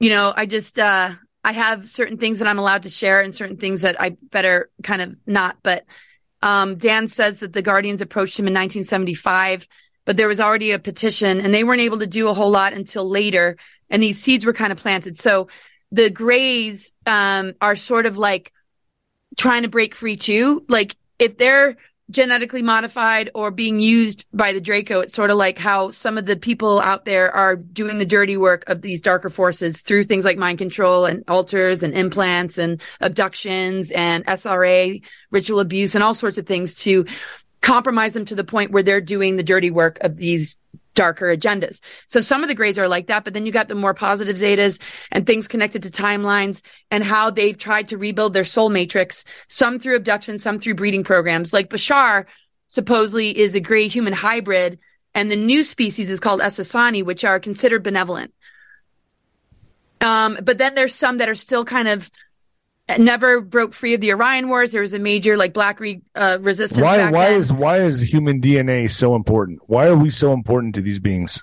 you know, I just, uh, I have certain things that I'm allowed to share and certain things that I better kind of not. But, um, Dan says that the Guardians approached him in 1975, but there was already a petition and they weren't able to do a whole lot until later. And these seeds were kind of planted. So the Greys, um, are sort of like, trying to break free too. Like if they're genetically modified or being used by the Draco, it's sort of like how some of the people out there are doing the dirty work of these darker forces through things like mind control and alters and implants and abductions and SRA, ritual abuse and all sorts of things to compromise them to the point where they're doing the dirty work of these darker agendas. So some of the Greys are like that, but then you got the more positive zetas and things connected to timelines and how they've tried to rebuild their soul matrix, some through abduction, some through breeding programs. Like Bashar supposedly is a gray human hybrid and the new species is called Essassani, which are considered benevolent. Um, but then there's some that are still kind of never broke free of the Orion Wars. There was a major like black re- uh, resistance. Why? Why then. is why is human DNA so important? Why are we so important to these beings?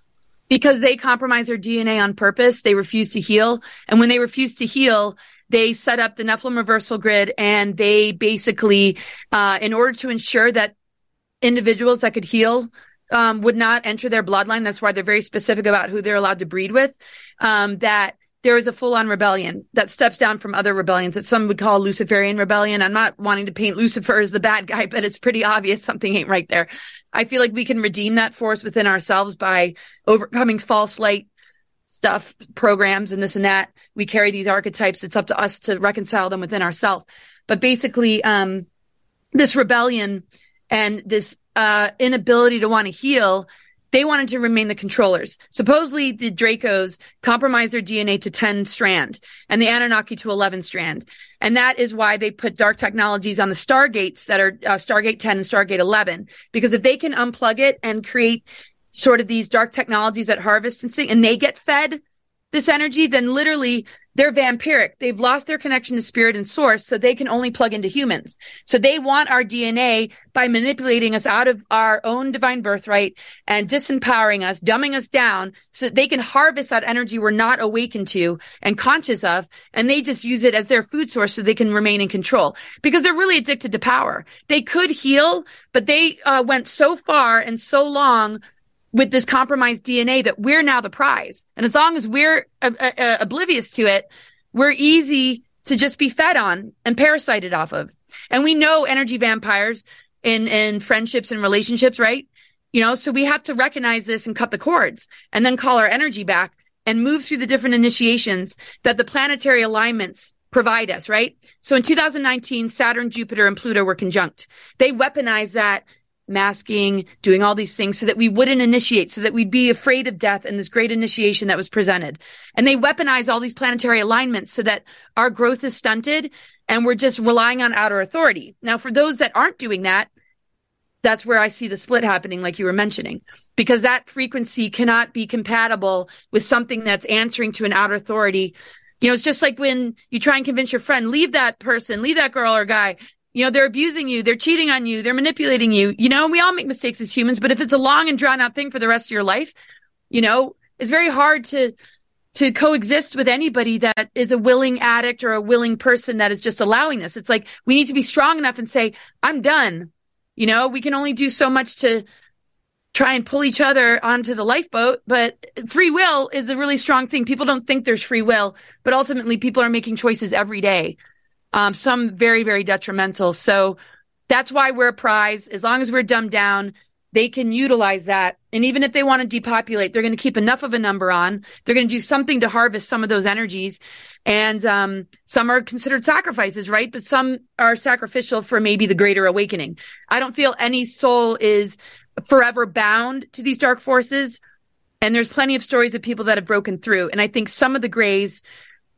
Because they compromise their DNA on purpose. They refuse to heal, and when they refuse to heal, they set up the Nephilim reversal grid, and they basically, uh, in order to ensure that individuals that could heal um, would not enter their bloodline. That's why they're very specific about who they're allowed to breed with. Um, that there is a full on rebellion that steps down from other rebellions that some would call Luciferian rebellion. I'm not wanting to paint Lucifer as the bad guy, but it's pretty obvious something ain't right there. I feel like we can redeem that force within ourselves by overcoming false light stuff, programs and this and that. We carry these archetypes. It's up to us to reconcile them within ourselves. But basically, um, this rebellion and this, uh, inability to want to heal they wanted to remain the controllers. Supposedly the Dracos compromised their DNA to 10 strand and the Anunnaki to 11 strand. And that is why they put dark technologies on the Stargates that are uh, Stargate 10 and Stargate 11. Because if they can unplug it and create sort of these dark technologies that harvest and sing and they get fed this energy, then literally they're vampiric. They've lost their connection to spirit and source, so they can only plug into humans. So they want our DNA by manipulating us out of our own divine birthright and disempowering us, dumbing us down so that they can harvest that energy we're not awakened to and conscious of. And they just use it as their food source so they can remain in control because they're really addicted to power. They could heal, but they uh, went so far and so long with this compromised DNA that we're now the prize. And as long as we're uh, uh, uh, oblivious to it, we're easy to just be fed on and parasited off of. And we know energy vampires in, in friendships and relationships, right? You know, so we have to recognize this and cut the cords and then call our energy back and move through the different initiations that the planetary alignments provide us, right? So in 2019, Saturn, Jupiter, and Pluto were conjunct. They weaponized that masking, doing all these things so that we wouldn't initiate, so that we'd be afraid of death and this great initiation that was presented. And they weaponize all these planetary alignments so that our growth is stunted and we're just relying on outer authority. Now, for those that aren't doing that, that's where I see the split happening, like you were mentioning, because that frequency cannot be compatible with something that's answering to an outer authority. You know, it's just like when you try and convince your friend, leave that person, leave that girl or guy. You know, they're abusing you. They're cheating on you. They're manipulating you. You know, we all make mistakes as humans, but if it's a long and drawn out thing for the rest of your life, you know, it's very hard to, to coexist with anybody that is a willing addict or a willing person that is just allowing this. It's like we need to be strong enough and say, I'm done. You know, we can only do so much to try and pull each other onto the lifeboat, but free will is a really strong thing. People don't think there's free will, but ultimately people are making choices every day um, some very, very detrimental. So that's why we're a prize. As long as we're dumbed down, they can utilize that. And even if they want to depopulate, they're going to keep enough of a number on. They're going to do something to harvest some of those energies. And um, some are considered sacrifices, right? But some are sacrificial for maybe the greater awakening. I don't feel any soul is forever bound to these dark forces. And there's plenty of stories of people that have broken through. And I think some of the grays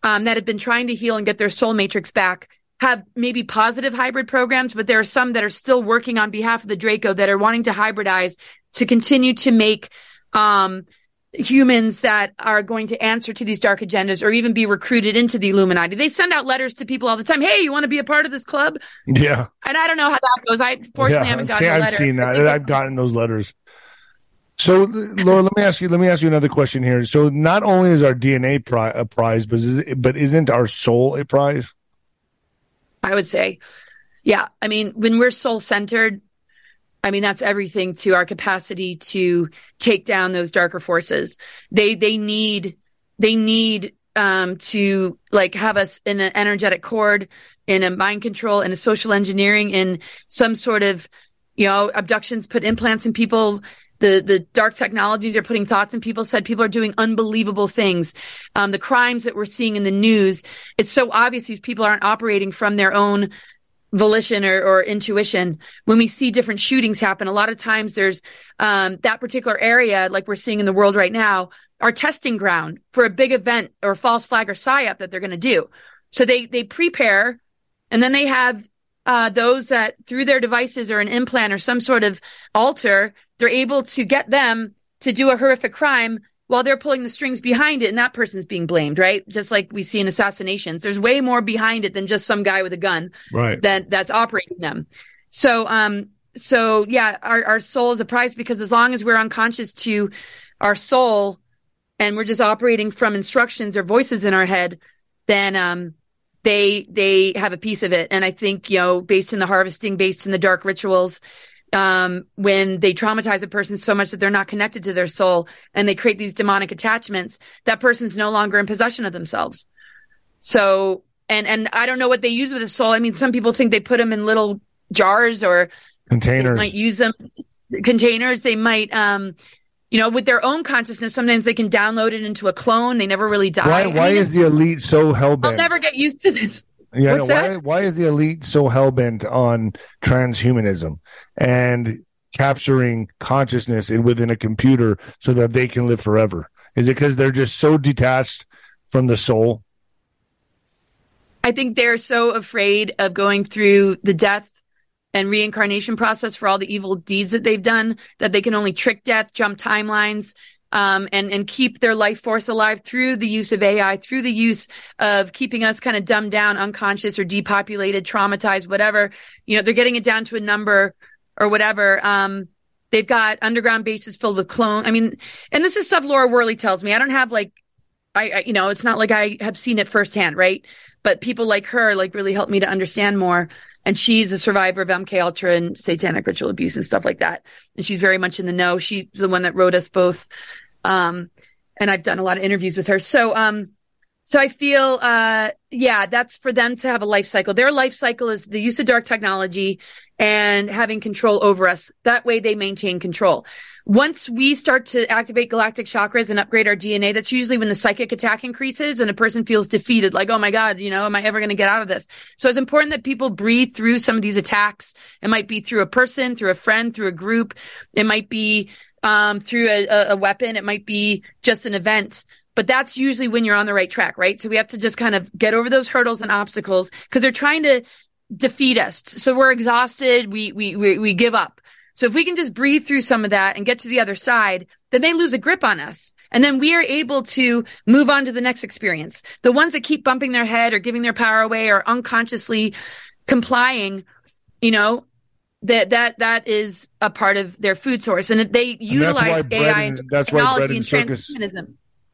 um, that have been trying to heal and get their soul matrix back have maybe positive hybrid programs, but there are some that are still working on behalf of the Draco that are wanting to hybridize to continue to make um, humans that are going to answer to these dark agendas or even be recruited into the Illuminati. They send out letters to people all the time. Hey, you want to be a part of this club? Yeah. And I don't know how that goes. I fortunately yeah, haven't gotten. See, I've seen that. I've gotten those letters. So, Laura, let me ask you. Let me ask you another question here. So, not only is our DNA pri- a prize, but is, but isn't our soul a prize? I would say, yeah. I mean, when we're soul centered, I mean that's everything to our capacity to take down those darker forces. They they need they need um, to like have us in an energetic cord, in a mind control, in a social engineering, in some sort of you know abductions, put implants in people the the dark technologies are putting thoughts in people's head. People are doing unbelievable things. Um, the crimes that we're seeing in the news, it's so obvious these people aren't operating from their own volition or, or intuition. When we see different shootings happen, a lot of times there's um, that particular area, like we're seeing in the world right now, our testing ground for a big event or false flag or psyop that they're going to do. So they they prepare, and then they have uh, those that through their devices or an implant or some sort of alter they're able to get them to do a horrific crime while they're pulling the strings behind it and that person's being blamed, right? Just like we see in assassinations. There's way more behind it than just some guy with a gun right. that that's operating them. So um so yeah, our, our soul is a prize because as long as we're unconscious to our soul and we're just operating from instructions or voices in our head, then um they they have a piece of it. And I think, you know, based in the harvesting, based in the dark rituals, um, when they traumatize a person so much that they're not connected to their soul and they create these demonic attachments, that person's no longer in possession of themselves. So, and, and I don't know what they use with the soul. I mean, some people think they put them in little jars or containers, might use them containers. They might, um, you know, with their own consciousness, sometimes they can download it into a clone. They never really die. Why, why I mean, is the elite so hell bent? I'll never get used to this. Yeah, no, why, why is the elite so hell bent on transhumanism and capturing consciousness within a computer so that they can live forever? Is it because they're just so detached from the soul? I think they're so afraid of going through the death and reincarnation process for all the evil deeds that they've done that they can only trick death, jump timelines, um, and and keep their life force alive through the use of AI, through the use of keeping us kind of dumbed down, unconscious or depopulated, traumatized, whatever. You know, they're getting it down to a number or whatever. Um, they've got underground bases filled with clone. I mean, and this is stuff Laura Worley tells me. I don't have like, I, I you know, it's not like I have seen it firsthand, right? But people like her like really helped me to understand more and she's a survivor of MK Ultra and satanic ritual abuse and stuff like that. And she's very much in the know. She's the one that wrote us both. Um, and I've done a lot of interviews with her. So, um, so I feel, uh, yeah, that's for them to have a life cycle. Their life cycle is the use of dark technology and having control over us. That way they maintain control. Once we start to activate galactic chakras and upgrade our DNA, that's usually when the psychic attack increases and a person feels defeated, like, oh my God, you know, am I ever going to get out of this? So it's important that people breathe through some of these attacks. It might be through a person, through a friend, through a group. It might be, um, through a, a weapon. It might be just an event but that's usually when you're on the right track, right? So we have to just kind of get over those hurdles and obstacles because they're trying to defeat us. So we're exhausted. We, we, we, we give up. So if we can just breathe through some of that and get to the other side, then they lose a grip on us. And then we are able to move on to the next experience. The ones that keep bumping their head or giving their power away or unconsciously complying, you know, that that that is a part of their food source, and they utilize and AI and, that's why bread and circus.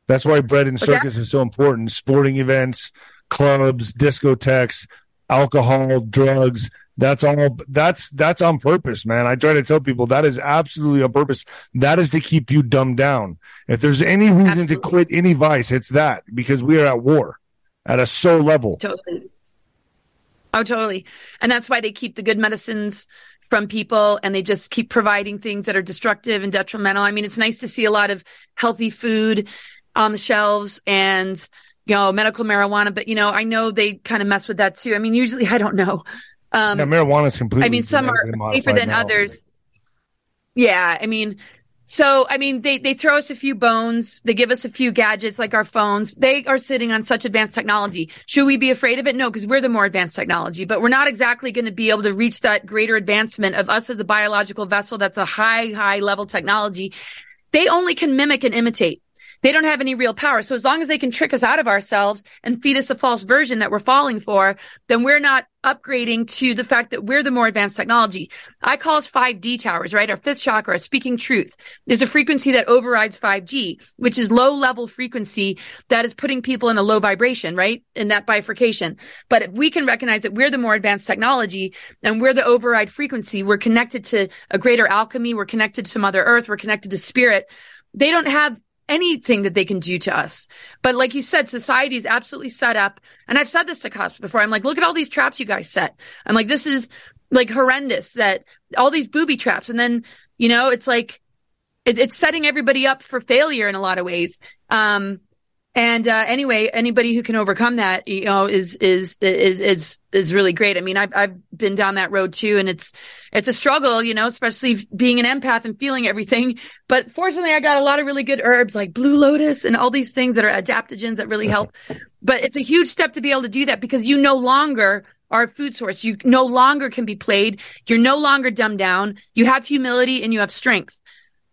That's why bread and circus is so important. Sporting events, clubs, discotheques, alcohol, drugs. That's all. That's that's on purpose, man. I try to tell people that is absolutely on purpose. That is to keep you dumbed down. If there's any reason absolutely. to quit any vice, it's that because we are at war at a soul level. Totally. Oh, totally. And that's why they keep the good medicines from people and they just keep providing things that are destructive and detrimental. I mean, it's nice to see a lot of healthy food on the shelves and you know, medical marijuana, but you know, I know they kind of mess with that too. I mean, usually I don't know. Um, yeah, marijuana is completely. I mean, some are safer than now. others. Yeah, I mean, so I mean, they they throw us a few bones, they give us a few gadgets like our phones. They are sitting on such advanced technology. Should we be afraid of it? No, because we're the more advanced technology. But we're not exactly going to be able to reach that greater advancement of us as a biological vessel. That's a high high level technology. They only can mimic and imitate. They don't have any real power. So as long as they can trick us out of ourselves and feed us a false version that we're falling for, then we're not upgrading to the fact that we're the more advanced technology. I call us 5D towers, right? Our fifth chakra, speaking truth, is a frequency that overrides 5G, which is low level frequency that is putting people in a low vibration, right? In that bifurcation. But if we can recognize that we're the more advanced technology and we're the override frequency, we're connected to a greater alchemy, we're connected to Mother Earth, we're connected to spirit. They don't have anything that they can do to us. But like you said, society is absolutely set up. And I've said this to cops before. I'm like, look at all these traps you guys set. I'm like, this is like horrendous that all these booby traps. And then, you know, it's like, it, it's setting everybody up for failure in a lot of ways. Um, and uh, anyway, anybody who can overcome that, you know, is is is is is really great. I mean, I've I've been down that road too, and it's it's a struggle, you know, especially being an empath and feeling everything. But fortunately, I got a lot of really good herbs like blue lotus and all these things that are adaptogens that really help. but it's a huge step to be able to do that because you no longer are a food source. You no longer can be played. You're no longer dumbed down. You have humility and you have strength.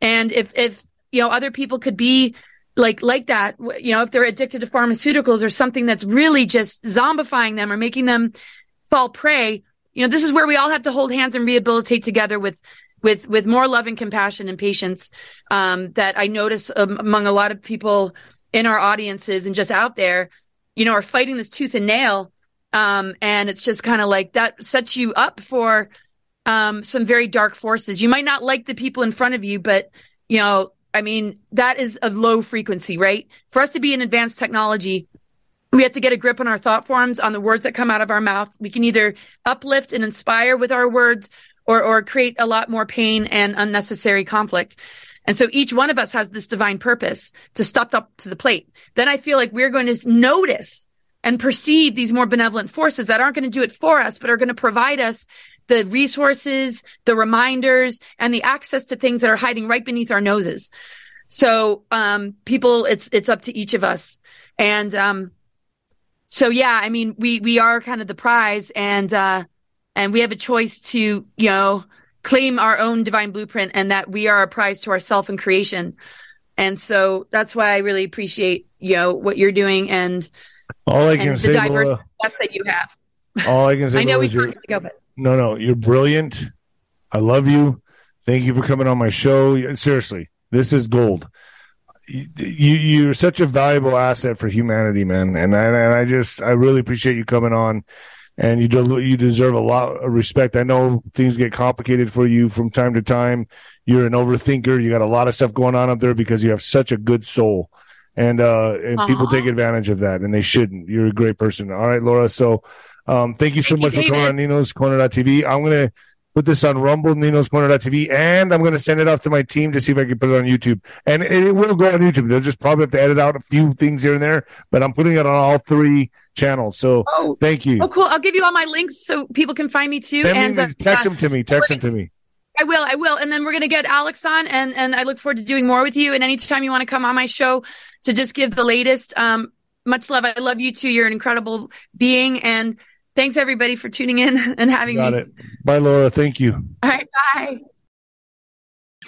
And if if you know other people could be like like that you know if they're addicted to pharmaceuticals or something that's really just zombifying them or making them fall prey you know this is where we all have to hold hands and rehabilitate together with with with more love and compassion and patience um, that i notice um, among a lot of people in our audiences and just out there you know are fighting this tooth and nail um, and it's just kind of like that sets you up for um, some very dark forces. You might not like the people in front of you but you know I mean, that is a low frequency, right? For us to be in advanced technology, we have to get a grip on our thought forms, on the words that come out of our mouth. We can either uplift and inspire with our words or, or create a lot more pain and unnecessary conflict. And so each one of us has this divine purpose to step up to the plate. Then I feel like we're going to notice and perceive these more benevolent forces that aren't going to do it for us, but are going to provide us the resources, the reminders, and the access to things that are hiding right beneath our noses. So, um, people, it's, it's up to each of us. And, um, so yeah, I mean, we, we are kind of the prize and, uh, and we have a choice to, you know, claim our own divine blueprint and that we are a prize to ourself and creation. And so that's why I really appreciate, you know, what you're doing and all I can say, the diverse that you have. All I can say, I know we you're, go, but no, no, you're brilliant. I love you. Thank you for coming on my show. Seriously, this is gold. You, are such a valuable asset for humanity, man. And I, and I just I really appreciate you coming on. And you do, you deserve a lot of respect. I know things get complicated for you from time to time. You're an overthinker. You got a lot of stuff going on up there because you have such a good soul and uh and people take advantage of that and they shouldn't you're a great person all right laura so um, thank you so thank much you, for coming on Nino's Corner.tv. I'm going to put this on Rumble, Nino's Corner.tv, and I'm going to send it off to my team to see if I can put it on YouTube. And it will go on YouTube. They'll just probably have to edit out a few things here and there, but I'm putting it on all three channels. So oh, thank you. Oh, cool. I'll give you all my links so people can find me too. and uh, text them to me. Text them to me. I will, I will. And then we're going to get Alex on and, and I look forward to doing more with you. And anytime you want to come on my show to just give the latest, um, much love. I love you too. You're an incredible being and Thanks everybody for tuning in and having Got me. It. Bye, Laura. Thank you. All right. Bye.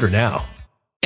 Order now.